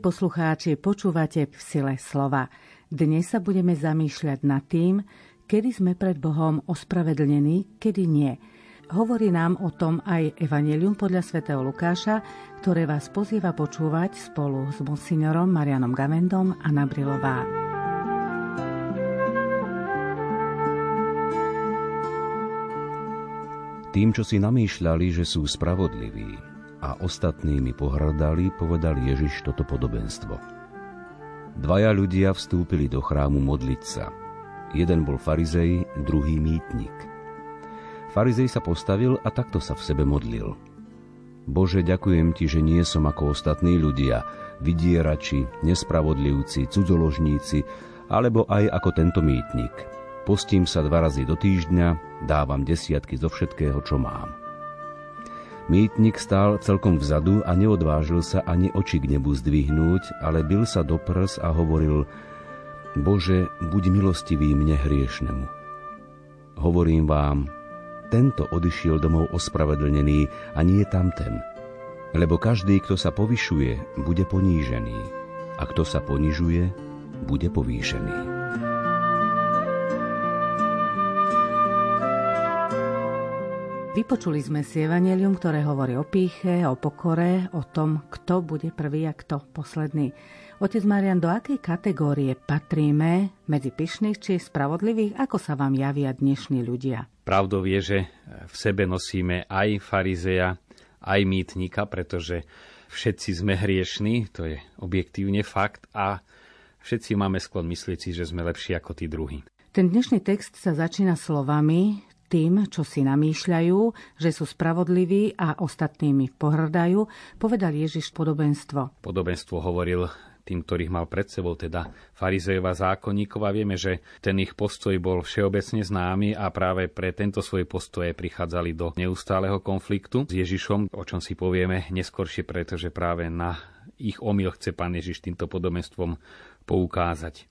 Poslucháči, počúvate v sile slova. Dnes sa budeme zamýšľať nad tým, kedy sme pred Bohom ospravedlnení, kedy nie. Hovorí nám o tom aj Evangelium podľa svätého Lukáša, ktoré vás pozýva počúvať spolu s monsignorom Marianom Gavendom a Nabrilová. Tým, čo si namýšľali, že sú spravodliví, a ostatnými pohrdali, povedal Ježiš toto podobenstvo. Dvaja ľudia vstúpili do chrámu modliť sa. Jeden bol farizej, druhý mýtnik. Farizej sa postavil a takto sa v sebe modlil. Bože, ďakujem Ti, že nie som ako ostatní ľudia, vydierači, nespravodlivci, cudzoložníci, alebo aj ako tento mýtnik. Postím sa dva razy do týždňa, dávam desiatky zo všetkého, čo mám. Mýtnik stál celkom vzadu a neodvážil sa ani oči k nebu zdvihnúť, ale bil sa do prs a hovoril Bože, buď milostivý mne hriešnemu. Hovorím vám, tento odišiel domov ospravedlnený a nie tamten. Lebo každý, kto sa povyšuje, bude ponížený a kto sa ponižuje, bude povýšený. Vypočuli sme si evanelium, ktoré hovorí o píche, o pokore, o tom, kto bude prvý a kto posledný. Otec Marian, do akej kategórie patríme medzi pyšných či spravodlivých? Ako sa vám javia dnešní ľudia? Pravdou je, že v sebe nosíme aj farizeja, aj mýtnika, pretože všetci sme hriešní, to je objektívne fakt a všetci máme sklon myslieť si, že sme lepší ako tí druhí. Ten dnešný text sa začína slovami tým, čo si namýšľajú, že sú spravodliví a ostatnými pohrdajú, povedal Ježiš podobenstvo. Podobenstvo hovoril tým, ktorých mal pred sebou, teda farizejova zákonníkov a vieme, že ten ich postoj bol všeobecne známy a práve pre tento svoj postoje prichádzali do neustáleho konfliktu s Ježišom, o čom si povieme neskoršie, pretože práve na ich omyl chce pán Ježiš týmto podobenstvom poukázať.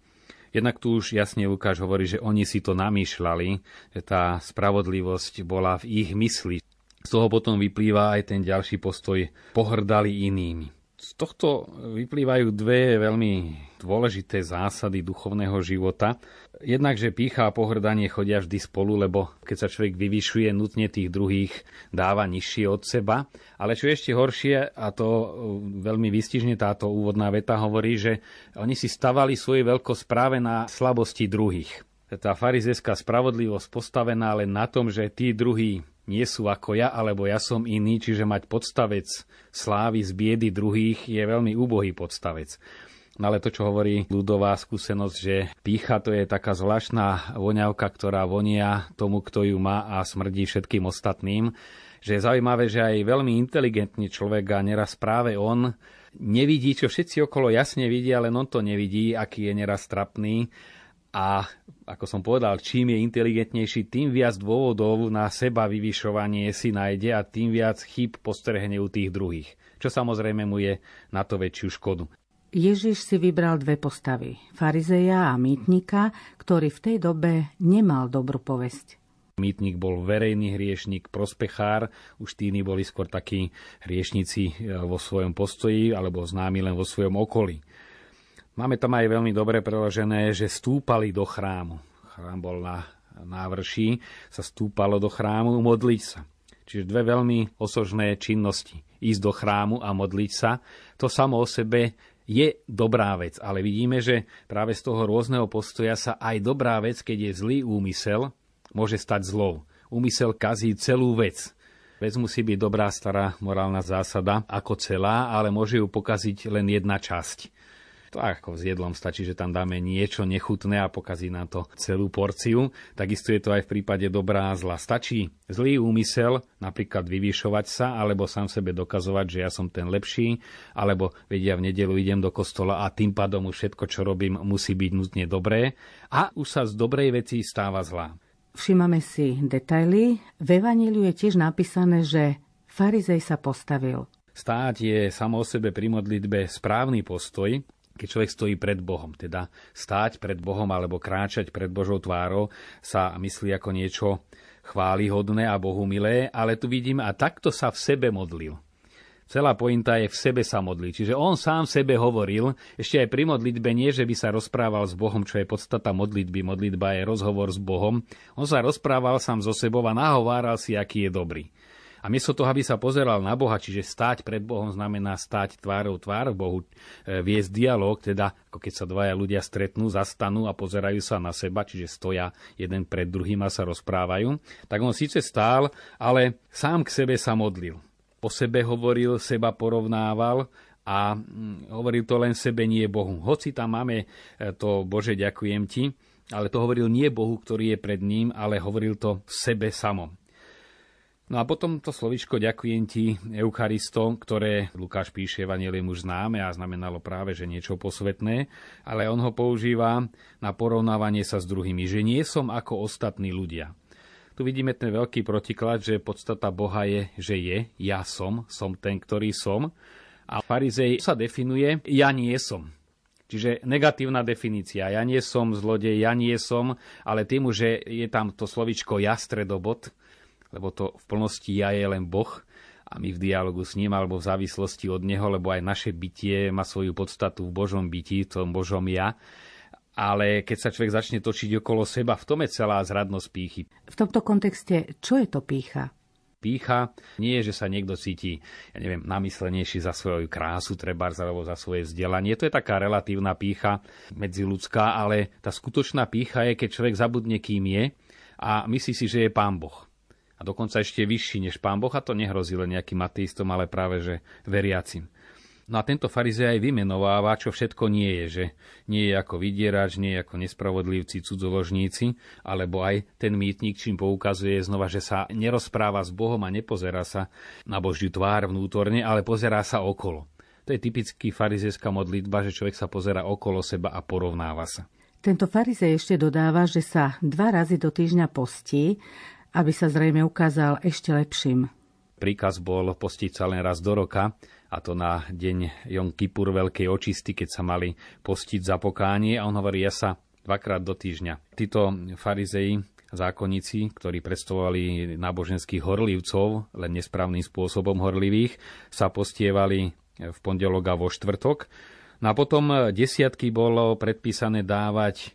Jednak tu už jasne Lukáš hovorí, že oni si to namýšľali, že tá spravodlivosť bola v ich mysli. Z toho potom vyplýva aj ten ďalší postoj pohrdali inými. Z tohto vyplývajú dve veľmi dôležité zásady duchovného života. Jednak, že pícha a pohrdanie chodia vždy spolu, lebo keď sa človek vyvyšuje, nutne tých druhých dáva nižšie od seba. Ale čo je ešte horšie, a to uh, veľmi vystižne táto úvodná veta hovorí, že oni si stavali svoju veľkosť práve na slabosti druhých. Tá farizeská spravodlivosť postavená len na tom, že tí druhí nie sú ako ja, alebo ja som iný, čiže mať podstavec slávy z biedy druhých je veľmi úbohý podstavec. No ale to, čo hovorí ľudová skúsenosť, že pícha to je taká zvláštna voňavka, ktorá vonia tomu, kto ju má a smrdí všetkým ostatným. Že je zaujímavé, že aj veľmi inteligentný človek a neraz práve on nevidí, čo všetci okolo jasne vidia, len on to nevidí, aký je neraz trapný a ako som povedal, čím je inteligentnejší, tým viac dôvodov na seba vyvyšovanie si nájde a tým viac chyb postrehne u tých druhých, čo samozrejme mu je na to väčšiu škodu. Ježiš si vybral dve postavy, farizeja a mýtnika, ktorý v tej dobe nemal dobrú povesť. Mýtnik bol verejný hriešnik, prospechár, už tíni boli skôr takí hriešnici e, vo svojom postoji alebo známi len vo svojom okolí. Máme tam aj veľmi dobre preložené, že stúpali do chrámu. Chrám bol na návrší, sa stúpalo do chrámu modliť sa. Čiže dve veľmi osožné činnosti. Ísť do chrámu a modliť sa. To samo o sebe je dobrá vec, ale vidíme, že práve z toho rôzneho postoja sa aj dobrá vec, keď je zlý úmysel, môže stať zlou. Úmysel kazí celú vec. Vec musí byť dobrá stará morálna zásada ako celá, ale môže ju pokaziť len jedna časť. To ako s jedlom stačí, že tam dáme niečo nechutné a pokazí nám to celú porciu. Takisto je to aj v prípade dobrá a zla. Stačí zlý úmysel, napríklad vyvyšovať sa, alebo sám sebe dokazovať, že ja som ten lepší, alebo vedia v nedelu idem do kostola a tým pádom už všetko, čo robím, musí byť nutne dobré. A už sa z dobrej veci stáva zlá. Všimame si detaily. V Evaníliu je tiež napísané, že farizej sa postavil. Stáť je samo o sebe pri modlitbe správny postoj, keď človek stojí pred Bohom, teda stáť pred Bohom alebo kráčať pred Božou tvárou sa myslí ako niečo chválihodné a Bohu milé, ale tu vidíme, a takto sa v sebe modlil. Celá pointa je v sebe sa modliť. Čiže on sám sebe hovoril, ešte aj pri modlitbe nie, že by sa rozprával s Bohom, čo je podstata modlitby. Modlitba je rozhovor s Bohom. On sa rozprával sám so sebou a nahováral si, aký je dobrý. A miesto toho, aby sa pozeral na Boha, čiže stáť pred Bohom znamená stáť tvárou tvár Bohu, e, viesť dialog, teda ako keď sa dvaja ľudia stretnú, zastanú a pozerajú sa na seba, čiže stoja jeden pred druhým a sa rozprávajú, tak on síce stál, ale sám k sebe sa modlil. O sebe hovoril, seba porovnával a mm, hovoril to len sebe, nie Bohu. Hoci tam máme e, to Bože, ďakujem ti, ale to hovoril nie Bohu, ktorý je pred ním, ale hovoril to sebe samom. No a potom to slovičko ďakujem ti, Eucharisto, ktoré Lukáš píše Evangelium už známe a znamenalo práve, že niečo posvetné, ale on ho používa na porovnávanie sa s druhými, že nie som ako ostatní ľudia. Tu vidíme ten veľký protiklad, že podstata Boha je, že je, ja som, som ten, ktorý som. A farizej sa definuje, ja nie som. Čiže negatívna definícia. Ja nie som zlodej, ja nie som, ale tým, že je tam to slovičko ja stredobod, lebo to v plnosti ja je len Boh a my v dialogu s ním alebo v závislosti od neho, lebo aj naše bytie má svoju podstatu v Božom bytí, v tom Božom ja. Ale keď sa človek začne točiť okolo seba, v tom je celá zradnosť pýchy. V tomto kontexte, čo je to pýcha? Pícha nie je, že sa niekto cíti, ja neviem, namyslenejší za svoju krásu, treba alebo za svoje vzdelanie. To je taká relatívna pícha medziludská, ale tá skutočná pícha je, keď človek zabudne, kým je a myslí si, že je pán Boh a dokonca ešte vyšší než pán Boh a to nehrozí len nejakým ateistom, ale práve že veriacim. No a tento farizej aj vymenováva, čo všetko nie je, že nie je ako vydierač, nie je ako nespravodlivci, cudzoložníci, alebo aj ten mýtnik, čím poukazuje znova, že sa nerozpráva s Bohom a nepozerá sa na Božiu tvár vnútorne, ale pozerá sa okolo. To je typický farizejská modlitba, že človek sa pozera okolo seba a porovnáva sa. Tento farizej ešte dodáva, že sa dva razy do týždňa postí aby sa zrejme ukázal ešte lepším. Príkaz bol postiť sa len raz do roka, a to na deň Jom Kippur Veľkej očisty, keď sa mali postiť za pokánie. A on hovorí, ja sa dvakrát do týždňa. Títo farizei, zákonníci, ktorí predstavovali náboženských horlivcov, len nesprávnym spôsobom horlivých, sa postievali v pondelok a vo štvrtok. No a potom desiatky bolo predpísané dávať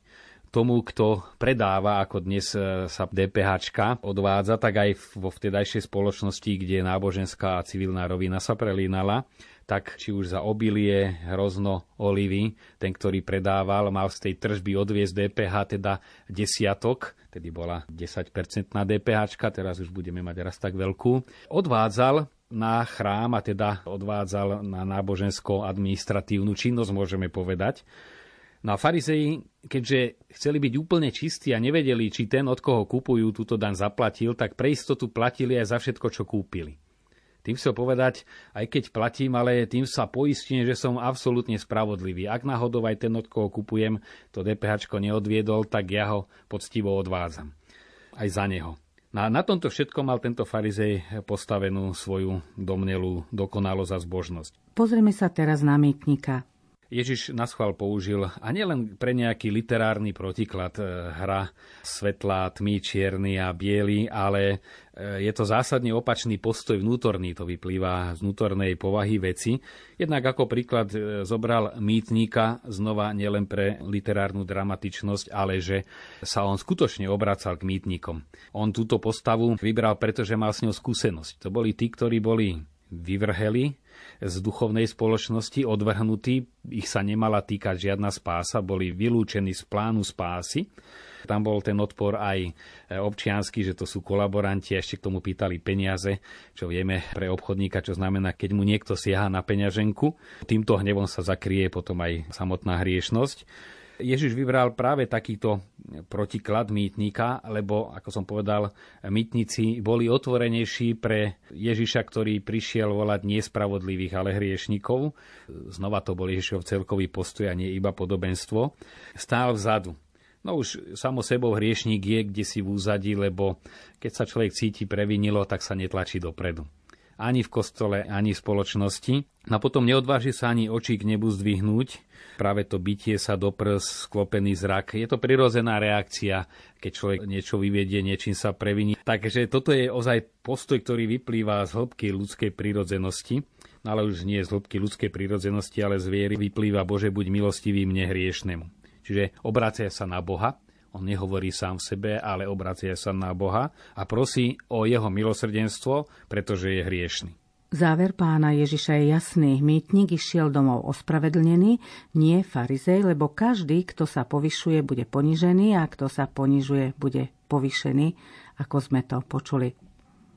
tomu, kto predáva, ako dnes e, sa DPH odvádza, tak aj vo vtedajšej spoločnosti, kde náboženská a civilná rovina sa prelínala, tak či už za obilie, hrozno, olivy, ten, ktorý predával, mal z tej tržby odviesť DPH, teda desiatok, tedy bola 10% na DPH, teraz už budeme mať raz tak veľkú, odvádzal na chrám a teda odvádzal na nábožensko-administratívnu činnosť, môžeme povedať. No a farizei, keďže chceli byť úplne čistí a nevedeli, či ten, od koho kupujú, túto dan zaplatil, tak pre istotu platili aj za všetko, čo kúpili. Tým chcel povedať, aj keď platím, ale tým sa poistím, že som absolútne spravodlivý. Ak náhodou aj ten, od koho kupujem, to DPH neodviedol, tak ja ho poctivo odvádzam. Aj za neho. Na, na tomto všetko mal tento farizej postavenú svoju domnelú dokonalosť a zbožnosť. Pozrieme sa teraz na mýtnika. Ježiš na schvál použil, a nielen pre nejaký literárny protiklad, e, hra svetlá, tmy, čierny a biely, ale e, je to zásadne opačný postoj vnútorný, to vyplýva z vnútornej povahy veci. Jednak ako príklad e, zobral mýtnika znova nielen pre literárnu dramatičnosť, ale že sa on skutočne obracal k mýtnikom. On túto postavu vybral, pretože mal s ňou skúsenosť. To boli tí, ktorí boli vyvrheli z duchovnej spoločnosti, odvrhnutí, ich sa nemala týkať žiadna spása, boli vylúčení z plánu spásy. Tam bol ten odpor aj e, občiansky, že to sú kolaboranti ešte k tomu pýtali peniaze, čo vieme pre obchodníka, čo znamená, keď mu niekto siaha na peňaženku. Týmto hnevom sa zakrie potom aj samotná hriešnosť. Ježiš vybral práve takýto protiklad mýtnika, lebo, ako som povedal, mýtnici boli otvorenejší pre Ježiša, ktorý prišiel volať nespravodlivých, ale hriešnikov. Znova to bol Ježišov celkový postoj a nie iba podobenstvo. Stál vzadu. No už samo sebou hriešník je kde si v úzadí, lebo keď sa človek cíti previnilo, tak sa netlačí dopredu ani v kostole, ani v spoločnosti. No a potom neodváži sa ani oči k nebu zdvihnúť, práve to bytie sa do prs, sklopený zrak. Je to prirodzená reakcia, keď človek niečo vyvedie, niečím sa previní. Takže toto je ozaj postoj, ktorý vyplýva z hĺbky ľudskej prirodzenosti. no ale už nie z hĺbky ľudskej prírodzenosti, ale z viery vyplýva Bože, buď milostivý mne hriešnemu. Čiže obracia sa na Boha, on nehovorí sám v sebe, ale obracia sa na Boha a prosí o jeho milosrdenstvo, pretože je hriešný. Záver pána Ježiša je jasný. Mýtnik išiel domov ospravedlnený, nie farizej, lebo každý, kto sa povyšuje, bude ponižený a kto sa ponižuje, bude povyšený, ako sme to počuli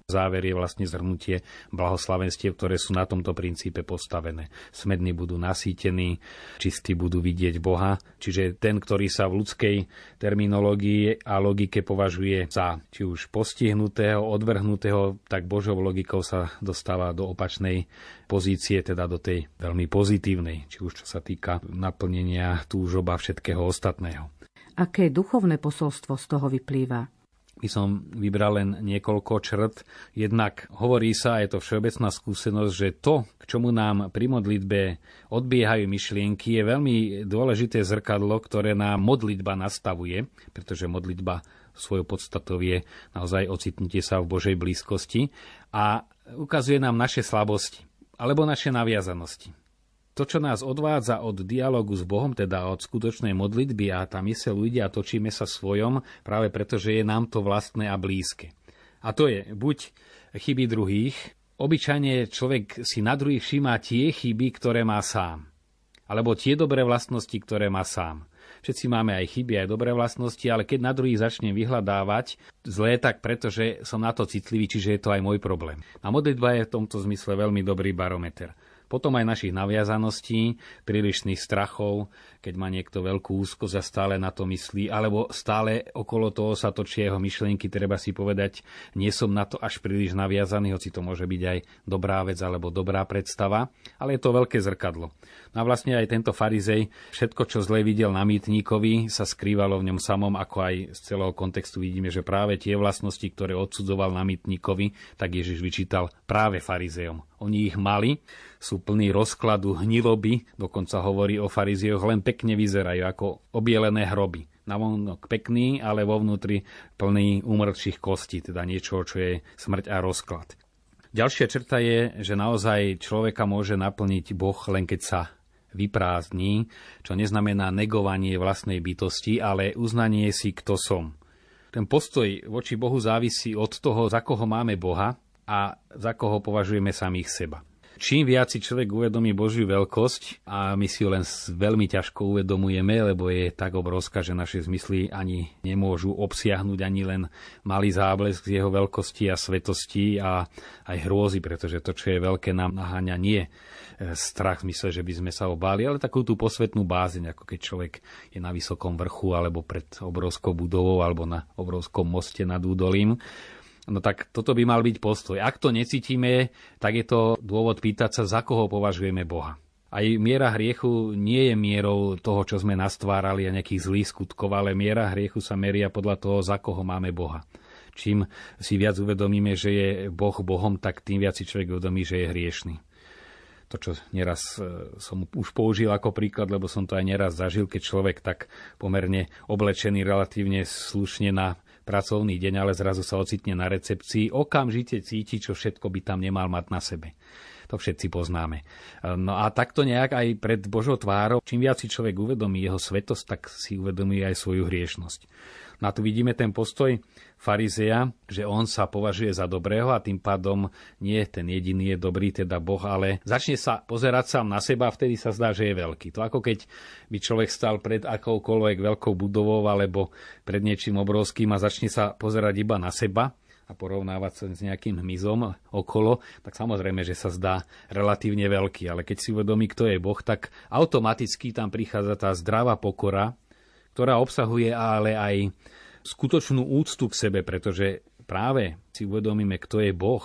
Záver je vlastne zhrnutie blahoslavenstiev, ktoré sú na tomto princípe postavené. Smední budú nasýtení, čistí budú vidieť Boha. Čiže ten, ktorý sa v ľudskej terminológii a logike považuje za či už postihnutého, odvrhnutého, tak Božou logikou sa dostáva do opačnej pozície, teda do tej veľmi pozitívnej, či už čo sa týka naplnenia túžoba všetkého ostatného. Aké duchovné posolstvo z toho vyplýva? By som vybral len niekoľko črt. Jednak hovorí sa, a je to všeobecná skúsenosť, že to, k čomu nám pri modlitbe odbiehajú myšlienky, je veľmi dôležité zrkadlo, ktoré nám modlitba nastavuje, pretože modlitba svojou podstatou je naozaj ocitnutie sa v Božej blízkosti a ukazuje nám naše slabosti alebo naše naviazanosti to, čo nás odvádza od dialogu s Bohom, teda od skutočnej modlitby a tam mysel ľudia a točíme sa svojom, práve preto, že je nám to vlastné a blízke. A to je buď chyby druhých, obyčajne človek si na druhých všíma tie chyby, ktoré má sám. Alebo tie dobré vlastnosti, ktoré má sám. Všetci máme aj chyby, aj dobré vlastnosti, ale keď na druhých začnem vyhľadávať zlé, tak pretože som na to citlivý, čiže je to aj môj problém. A modlitba je v tomto zmysle veľmi dobrý barometer potom aj našich naviazaností, prílišných strachov, keď má niekto veľkú úzkosť a stále na to myslí, alebo stále okolo toho sa točia jeho myšlienky, treba si povedať, nie som na to až príliš naviazaný, hoci to môže byť aj dobrá vec alebo dobrá predstava, ale je to veľké zrkadlo. No a vlastne aj tento farizej, všetko, čo zle videl na mýtníkovi, sa skrývalo v ňom samom, ako aj z celého kontextu vidíme, že práve tie vlastnosti, ktoré odsudzoval na mýtníkovi, tak Ježiš vyčítal práve farizejom. Oni ich mali, sú plní rozkladu, hniloby, dokonca hovorí o farizioch, len pekne vyzerajú ako obielené hroby. Navonok pekný, ale vo vnútri plný umrčích kostí, teda niečo, čo je smrť a rozklad. Ďalšia črta je, že naozaj človeka môže naplniť Boh len keď sa vyprázdní, čo neznamená negovanie vlastnej bytosti, ale uznanie si, kto som. Ten postoj voči Bohu závisí od toho, za koho máme Boha a za koho považujeme samých seba. Čím viac si človek uvedomí Božiu veľkosť, a my si ju len veľmi ťažko uvedomujeme, lebo je tak obrovská, že naše zmysly ani nemôžu obsiahnuť ani len malý záblesk z jeho veľkosti a svetosti a aj hrôzy, pretože to, čo je veľké, nám naháňa nie e, strach v mysle, že by sme sa obáli, ale takú tú posvetnú bázeň, ako keď človek je na vysokom vrchu alebo pred obrovskou budovou alebo na obrovskom moste nad údolím No tak toto by mal byť postoj. Ak to necítime, tak je to dôvod pýtať sa, za koho považujeme Boha. Aj miera hriechu nie je mierou toho, čo sme nastvárali a nejakých zlých skutkov, ale miera hriechu sa meria podľa toho, za koho máme Boha. Čím si viac uvedomíme, že je Boh Bohom, tak tým viac si človek uvedomí, že je hriešný. To, čo neraz e, som už použil ako príklad, lebo som to aj neraz zažil, keď človek tak pomerne oblečený relatívne slušne na pracovný deň, ale zrazu sa ocitne na recepcii, okamžite cíti, čo všetko by tam nemal mať na sebe. To všetci poznáme. No a takto nejak aj pred Božou tvárou, čím viac si človek uvedomí jeho svetosť, tak si uvedomí aj svoju hriešnosť. No a tu vidíme ten postoj farizeja, že on sa považuje za dobrého a tým pádom nie ten jediný je dobrý, teda Boh, ale začne sa pozerať sám na seba a vtedy sa zdá, že je veľký. To ako keď by človek stal pred akoukoľvek veľkou budovou alebo pred niečím obrovským a začne sa pozerať iba na seba, a porovnávať sa s nejakým hmyzom okolo, tak samozrejme, že sa zdá relatívne veľký. Ale keď si uvedomí, kto je Boh, tak automaticky tam prichádza tá zdravá pokora, ktorá obsahuje ale aj skutočnú úctu k sebe, pretože práve si uvedomíme, kto je Boh,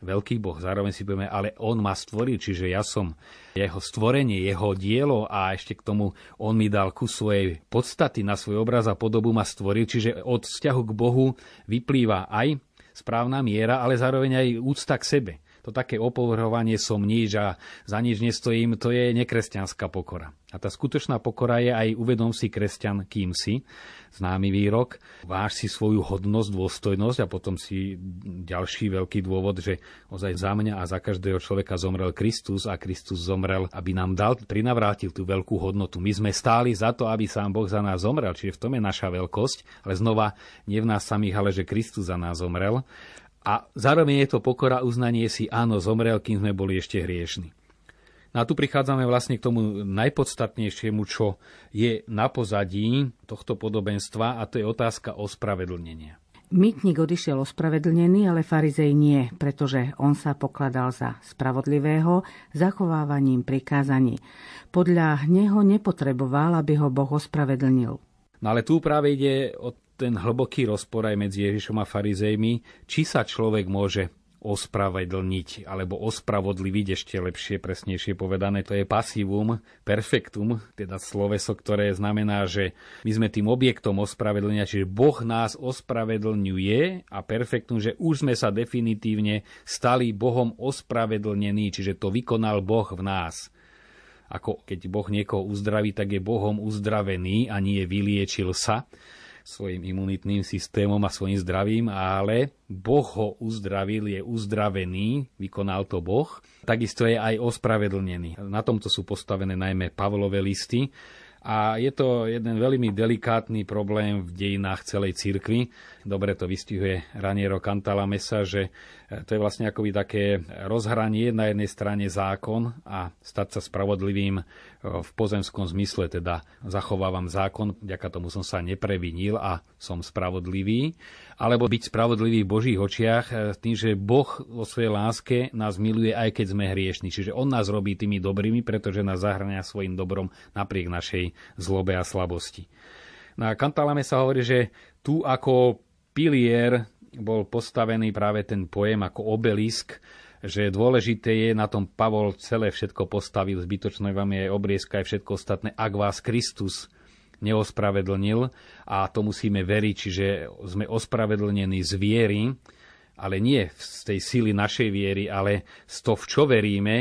veľký Boh, zároveň si povieme, ale On ma stvoril, čiže ja som jeho stvorenie, jeho dielo a ešte k tomu On mi dal ku svojej podstaty, na svoj obraz a podobu ma stvoril, čiže od vzťahu k Bohu vyplýva aj správna miera, ale zároveň aj úcta k sebe. To také opovrhovanie som nič a za nič nestojím, to je nekresťanská pokora. A tá skutočná pokora je aj uvedom si kresťan, kým si, známy výrok, váž si svoju hodnosť, dôstojnosť a potom si ďalší veľký dôvod, že ozaj za mňa a za každého človeka zomrel Kristus a Kristus zomrel, aby nám dal, prinavrátil tú veľkú hodnotu. My sme stáli za to, aby sám Boh za nás zomrel, čiže v tom je naša veľkosť, ale znova nie v nás samých, ale že Kristus za nás zomrel. A zároveň je to pokora uznanie si, áno, zomrel, kým sme boli ešte hriešni. No a tu prichádzame vlastne k tomu najpodstatnejšiemu, čo je na pozadí tohto podobenstva a to je otázka ospravedlnenia. Mýtnik odišiel ospravedlnený, ale farizej nie, pretože on sa pokladal za spravodlivého zachovávaním prikázaní. Podľa neho nepotreboval, aby ho Boh ospravedlnil. No ale tu práve ide o ten hlboký rozpor aj medzi Ježišom a farizejmi, či sa človek môže ospravedlniť alebo ospravodliviť ešte lepšie, presnejšie povedané. To je pasívum, perfektum, teda sloveso, ktoré znamená, že my sme tým objektom ospravedlenia, čiže Boh nás ospravedlňuje a perfektum, že už sme sa definitívne stali Bohom ospravedlnení, čiže to vykonal Boh v nás. Ako keď Boh niekoho uzdraví, tak je Bohom uzdravený a nie vyliečil sa svojim imunitným systémom a svojim zdravím, ale Boh ho uzdravil, je uzdravený, vykonal to Boh. Takisto je aj ospravedlnený. Na tomto sú postavené najmä Pavlové listy. A je to jeden veľmi delikátny problém v dejinách celej cirkvi. Dobre to vystihuje Raniero Cantalamessa, že e, to je vlastne akoby také rozhranie na jednej strane zákon a stať sa spravodlivým v pozemskom zmysle, teda zachovávam zákon, vďaka tomu som sa neprevinil a som spravodlivý, alebo byť spravodlivý v Božích očiach e, tým, že Boh vo svojej láske nás miluje, aj keď sme hriešni. Čiže On nás robí tými dobrými, pretože nás zahrania svojim dobrom napriek našej zlobe a slabosti. Na Kantalame sa hovorí, že tu ako pilier bol postavený práve ten pojem ako obelisk, že dôležité je, na tom Pavol celé všetko postavil, zbytočné vám je obriezka aj všetko ostatné, ak vás Kristus neospravedlnil a to musíme veriť, čiže sme ospravedlnení z viery, ale nie z tej sily našej viery, ale z to, v čo veríme,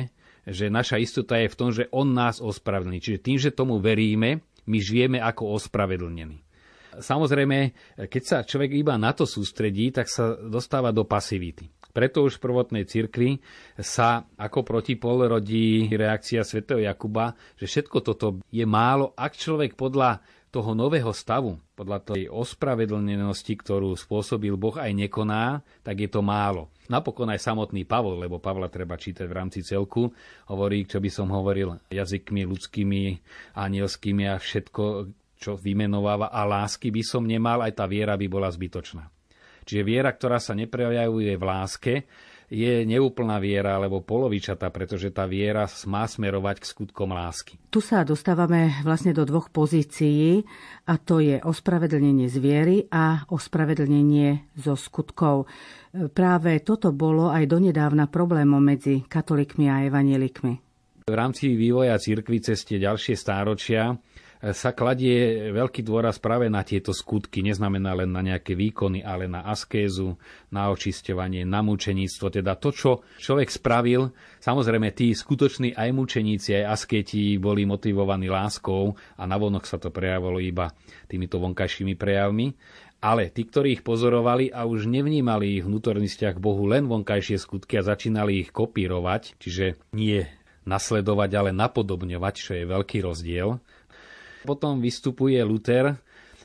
že naša istota je v tom, že On nás ospravedlní. Čiže tým, že tomu veríme, my žijeme ako ospravedlnení. Samozrejme, keď sa človek iba na to sústredí, tak sa dostáva do pasivity. Preto už v prvotnej cirkvi sa ako protipol rodí reakcia svätého Jakuba, že všetko toto je málo, ak človek podľa toho nového stavu, podľa tej ospravedlnenosti, ktorú spôsobil Boh aj nekoná, tak je to málo. Napokon aj samotný Pavol, lebo Pavla treba čítať v rámci celku, hovorí, čo by som hovoril, jazykmi ľudskými, anielskými a všetko, čo vymenováva a lásky by som nemal, aj tá viera by bola zbytočná. Čiže viera, ktorá sa neprejavuje v láske, je neúplná viera alebo polovičatá, pretože tá viera má smerovať k skutkom lásky. Tu sa dostávame vlastne do dvoch pozícií a to je ospravedlnenie z viery a ospravedlnenie zo skutkov. Práve toto bolo aj donedávna problémom medzi katolíkmi a evanielikmi. V rámci vývoja cirkvi cez tie ďalšie stáročia sa kladie veľký dôraz práve na tieto skutky. Neznamená len na nejaké výkony, ale na askézu, na očisťovanie, na mučeníctvo. Teda to, čo človek spravil, samozrejme tí skutoční aj mučeníci, aj asketi boli motivovaní láskou a navonok sa to prejavilo iba týmito vonkajšími prejavmi. Ale tí, ktorí ich pozorovali a už nevnímali ich vnútorný vzťah k Bohu len vonkajšie skutky a začínali ich kopírovať, čiže nie nasledovať, ale napodobňovať, čo je veľký rozdiel, potom vystupuje Luther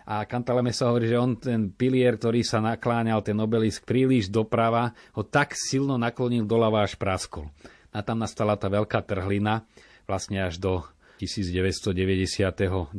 a Kantaleme sa hovorí, že on ten pilier, ktorý sa nakláňal, ten obelisk príliš doprava, ho tak silno naklonil doľava až praskol. A tam nastala tá veľká trhlina, vlastne až do 1999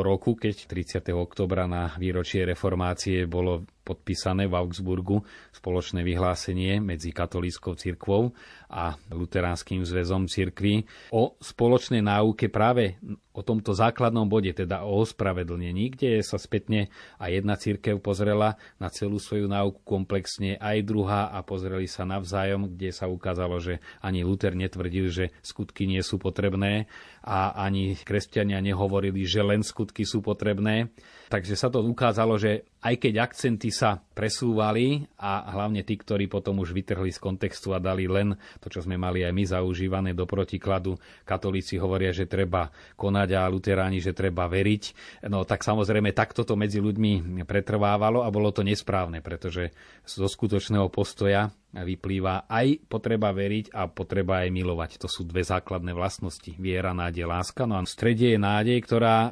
roku, keď 30. oktobra na výročie reformácie bolo podpísané v Augsburgu spoločné vyhlásenie medzi katolíckou cirkvou a luteránskym zväzom cirkví o spoločnej náuke práve o tomto základnom bode, teda o ospravedlnení, kde sa spätne aj jedna cirkev pozrela na celú svoju náuku komplexne, aj druhá a pozreli sa navzájom, kde sa ukázalo, že ani Luther netvrdil, že skutky nie sú potrebné a ani kresťania nehovorili, že len skutky sú potrebné. Takže sa to ukázalo, že aj keď akcenty sa presúvali a hlavne tí, ktorí potom už vytrhli z kontextu a dali len to, čo sme mali aj my zaužívané do protikladu. Katolíci hovoria, že treba konať a luteráni, že treba veriť. No tak samozrejme takto to medzi ľuďmi pretrvávalo a bolo to nesprávne, pretože zo skutočného postoja vyplýva aj potreba veriť a potreba aj milovať. To sú dve základné vlastnosti. Viera, nádej, láska. No a v strede je nádej, ktorá e,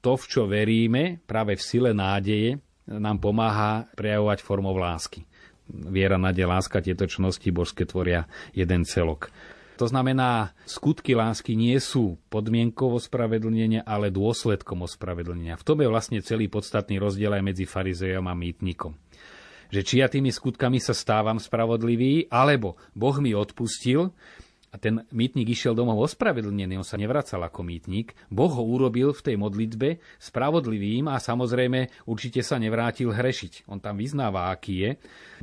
to, v čo veríme, práve v sile nádeje, nám pomáha prejavovať formou lásky. Viera, nádej, láska, tieto čnosti božské tvoria jeden celok. To znamená, skutky lásky nie sú podmienkou ospravedlnenia, ale dôsledkom ospravedlnenia. V tom je vlastne celý podstatný rozdiel aj medzi farizejom a mýtnikom. Že či ja tými skutkami sa stávam spravodlivý, alebo Boh mi odpustil, a ten mýtnik išiel domov ospravedlnený, on sa nevracal ako mýtnik. Boh ho urobil v tej modlitbe spravodlivým a samozrejme určite sa nevrátil hrešiť. On tam vyznáva, aký je.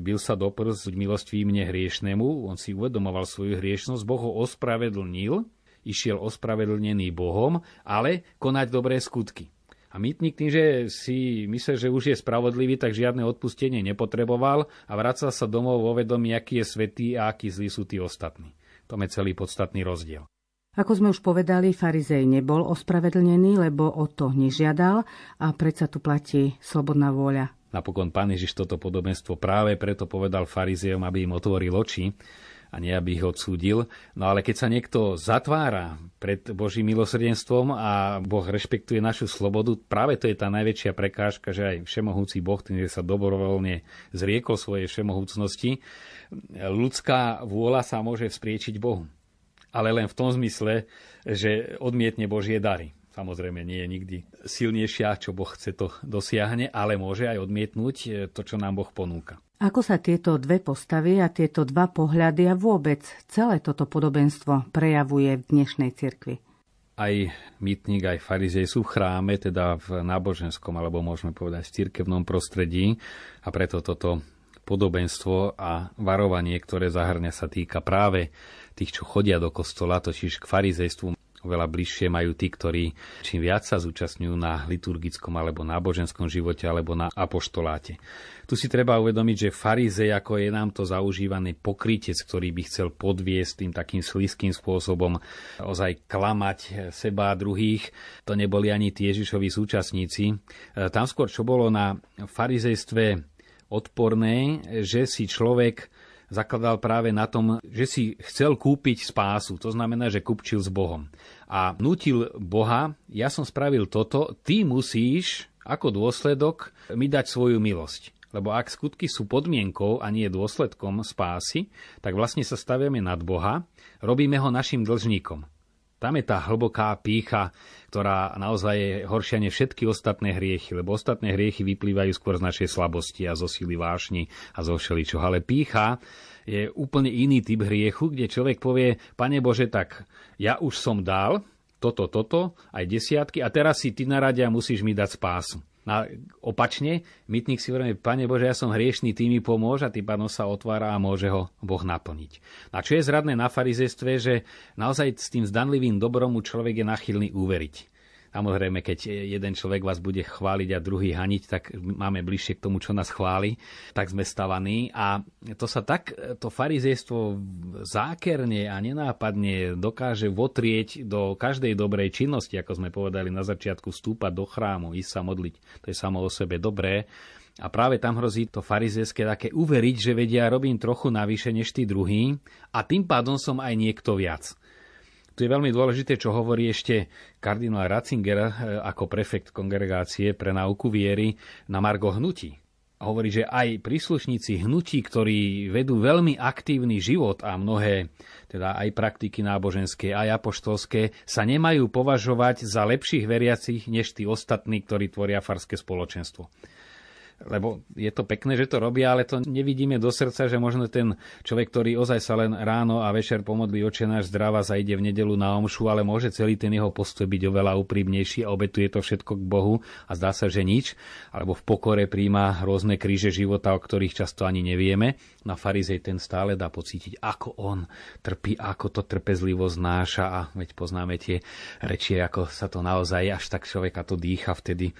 Bil sa do prs milostvím mne hriešnemu, on si uvedomoval svoju hriešnosť, Boh ho ospravedlnil, išiel ospravedlnený Bohom, ale konať dobré skutky. A mýtnik tým, že si myslel, že už je spravodlivý, tak žiadne odpustenie nepotreboval a vracal sa domov vo vedomí, aký je svetý a aký zlí sú tí ostatní. To je celý podstatný rozdiel. Ako sme už povedali, farizej nebol ospravedlnený, lebo o to nežiadal a predsa tu platí slobodná vôľa. Napokon pán Ježiš toto podobenstvo práve preto povedal farizejom, aby im otvoril oči a nie aby ich odsúdil. No ale keď sa niekto zatvára pred Božím milosrdenstvom a Boh rešpektuje našu slobodu, práve to je tá najväčšia prekážka, že aj všemohúci Boh, tým, sa dobrovoľne zriekol svojej všemohúcnosti, ľudská vôľa sa môže vzpriečiť Bohu. Ale len v tom zmysle, že odmietne Božie dary. Samozrejme nie je nikdy silnejšia, čo Boh chce to dosiahne, ale môže aj odmietnúť to, čo nám Boh ponúka. Ako sa tieto dve postavy a tieto dva pohľady a vôbec celé toto podobenstvo prejavuje v dnešnej cirkvi? Aj mýtnik, aj farizej sú v chráme, teda v náboženskom, alebo môžeme povedať v cirkevnom prostredí a preto toto podobenstvo a varovanie, ktoré zahrňa sa týka práve tých, čo chodia do kostola, totiž k farizejstvu oveľa bližšie majú tí, ktorí čím viac sa zúčastňujú na liturgickom alebo náboženskom živote alebo na apoštoláte. Tu si treba uvedomiť, že farizej, ako je nám to zaužívaný pokrytec, ktorý by chcel podviesť tým takým slízkým spôsobom ozaj klamať seba a druhých, to neboli ani tie Ježišovi súčasníci. Tam skôr, čo bolo na farizejstve odporné, že si človek zakladal práve na tom, že si chcel kúpiť spásu. To znamená, že kupčil s Bohom. A nutil Boha, ja som spravil toto, ty musíš ako dôsledok mi dať svoju milosť. Lebo ak skutky sú podmienkou a nie dôsledkom spásy, tak vlastne sa staviame nad Boha, robíme ho našim dlžníkom. Tam je tá hlboká pícha, ktorá naozaj je horšia než všetky ostatné hriechy, lebo ostatné hriechy vyplývajú skôr z našej slabosti a zo sily vášni a zo všeličoho. Ale pícha je úplne iný typ hriechu, kde človek povie, Pane Bože, tak ja už som dal toto, toto, aj desiatky a teraz si ty na rade a musíš mi dať spásu. A opačne, mytník si hovorí, Pane Bože, ja som hriešný, Ty mi pomôž a tým pádom sa otvára a môže ho Boh naplniť. A čo je zradné na farizestve, že naozaj s tým zdanlivým dobrom človek je nachylný uveriť. Samozrejme, keď jeden človek vás bude chváliť a druhý haniť, tak máme bližšie k tomu, čo nás chváli, tak sme stavaní. A to sa tak, to farizejstvo zákerne a nenápadne dokáže votrieť do každej dobrej činnosti, ako sme povedali na začiatku, vstúpať do chrámu, ísť sa modliť. To je samo o sebe dobré. A práve tam hrozí to farizejské také uveriť, že vedia, robím trochu navyše než tí druhý a tým pádom som aj niekto viac. Tu je veľmi dôležité, čo hovorí ešte kardinál Ratzinger eh, ako prefekt kongregácie pre náuku viery na Margo hnutí. Hovorí, že aj príslušníci hnutí, ktorí vedú veľmi aktívny život a mnohé teda aj praktiky náboženské, aj apoštolské, sa nemajú považovať za lepších veriacich než tí ostatní, ktorí tvoria farské spoločenstvo lebo je to pekné, že to robia, ale to nevidíme do srdca, že možno ten človek, ktorý ozaj sa len ráno a večer pomodlí oče náš zdrava, zajde v nedelu na omšu, ale môže celý ten jeho postoj byť oveľa úprimnejší a obetuje to všetko k Bohu a zdá sa, že nič, alebo v pokore príjma rôzne kríže života, o ktorých často ani nevieme. Na farizej ten stále dá pocítiť, ako on trpí, ako to trpezlivo znáša a veď poznáme tie reči, ako sa to naozaj až tak človeka to dýcha vtedy,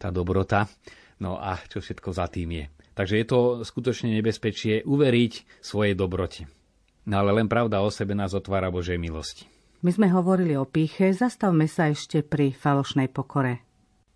tá dobrota. No a čo všetko za tým je. Takže je to skutočne nebezpečie uveriť svojej dobroti. No ale len pravda o sebe nás otvára Božej milosti. My sme hovorili o píche, zastavme sa ešte pri falošnej pokore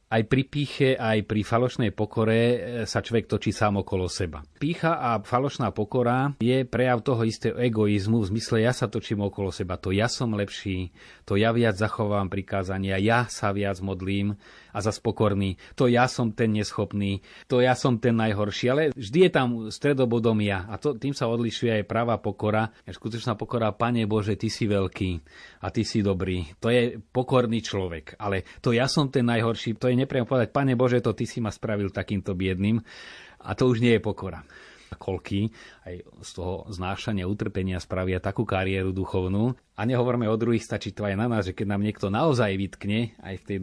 aj pri píche, aj pri falošnej pokore e, sa človek točí sám okolo seba. Pícha a falošná pokora je prejav toho istého egoizmu v zmysle ja sa točím okolo seba. To ja som lepší, to ja viac zachovám prikázania, ja sa viac modlím a za spokorný. To ja som ten neschopný, to ja som ten najhorší, ale vždy je tam stredobodom ja. A to, tým sa odlišuje aj práva pokora. Skutočná pokora, Pane Bože, Ty si veľký a Ty si dobrý. To je pokorný človek. Ale to ja som ten najhorší, to je nepriamo povedať, Pane Bože, to Ty si ma spravil takýmto biedným. A to už nie je pokora kolky aj z toho znášania utrpenia spravia takú kariéru duchovnú. A nehovoríme o druhých, stačí to aj na nás, že keď nám niekto naozaj vytkne, aj v tej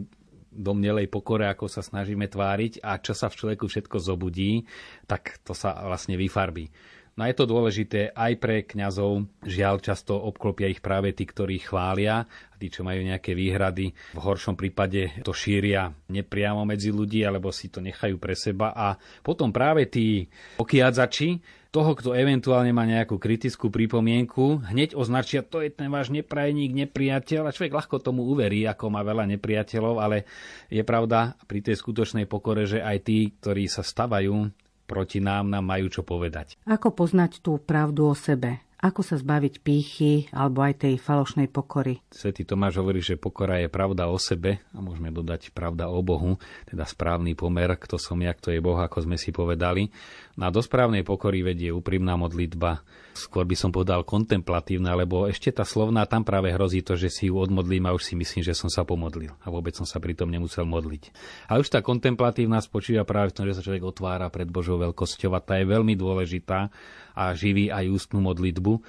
domnelej pokore, ako sa snažíme tváriť a čo sa v človeku všetko zobudí, tak to sa vlastne vyfarbí. No je to dôležité aj pre kňazov. Žiaľ, často obklopia ich práve tí, ktorí chvália a tí, čo majú nejaké výhrady. V horšom prípade to šíria nepriamo medzi ľudí, alebo si to nechajú pre seba. A potom práve tí okiadzači toho, kto eventuálne má nejakú kritickú pripomienku, hneď označia, to je ten váš neprajník, nepriateľ a človek ľahko tomu uverí, ako má veľa nepriateľov, ale je pravda pri tej skutočnej pokore, že aj tí, ktorí sa stavajú proti nám, nám majú čo povedať. Ako poznať tú pravdu o sebe? Ako sa zbaviť pýchy alebo aj tej falošnej pokory? Svetý Tomáš hovorí, že pokora je pravda o sebe a môžeme dodať pravda o Bohu, teda správny pomer, kto som ja, kto je Boh, ako sme si povedali. Na do správnej pokory vedie úprimná modlitba, skôr by som povedal kontemplatívna, lebo ešte tá slovná tam práve hrozí to, že si ju odmodlím a už si myslím, že som sa pomodlil a vôbec som sa pritom nemusel modliť. A už tá kontemplatívna spočíva práve v tom, že sa človek otvára pred Božou veľkosťou a tá je veľmi dôležitá a živí aj ústnu modlitbu.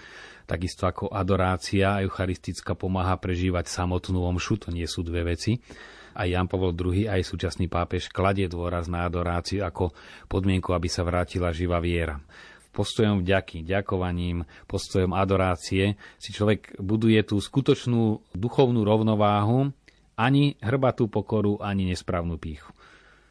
Takisto ako adorácia eucharistická pomáha prežívať samotnú omšu, to nie sú dve veci. Aj Jan Pavel II, aj súčasný pápež kladie dôraz na adoráciu ako podmienku, aby sa vrátila živá viera postojom vďaky, ďakovaním, postojom adorácie si človek buduje tú skutočnú duchovnú rovnováhu, ani hrbatú pokoru, ani nesprávnu píchu.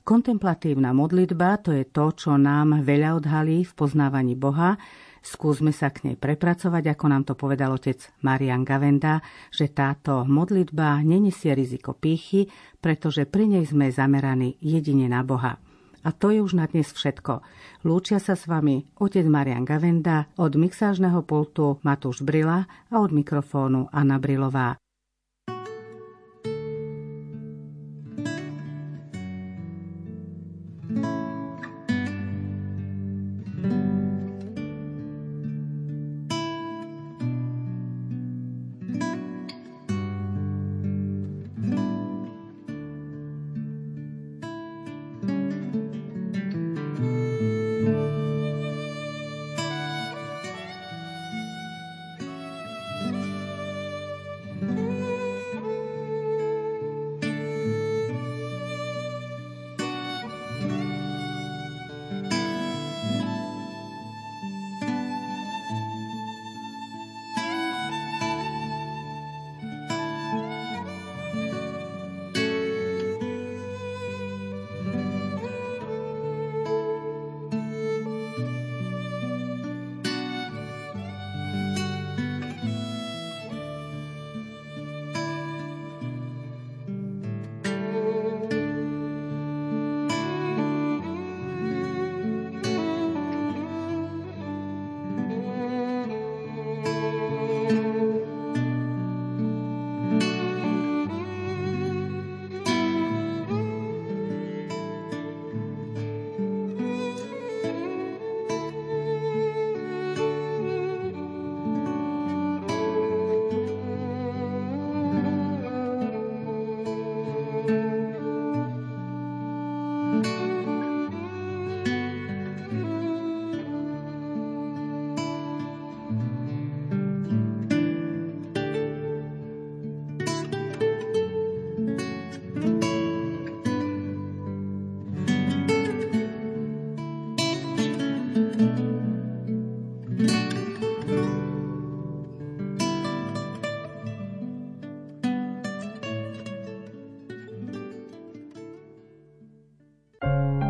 Kontemplatívna modlitba to je to, čo nám veľa odhalí v poznávaní Boha. Skúsme sa k nej prepracovať, ako nám to povedal otec Marian Gavenda, že táto modlitba nenesie riziko pýchy, pretože pri nej sme zameraní jedine na Boha. A to je už na dnes všetko. Lúčia sa s vami otec Marian Gavenda, od mixážneho pultu Matúš Brila a od mikrofónu Anna Brilová.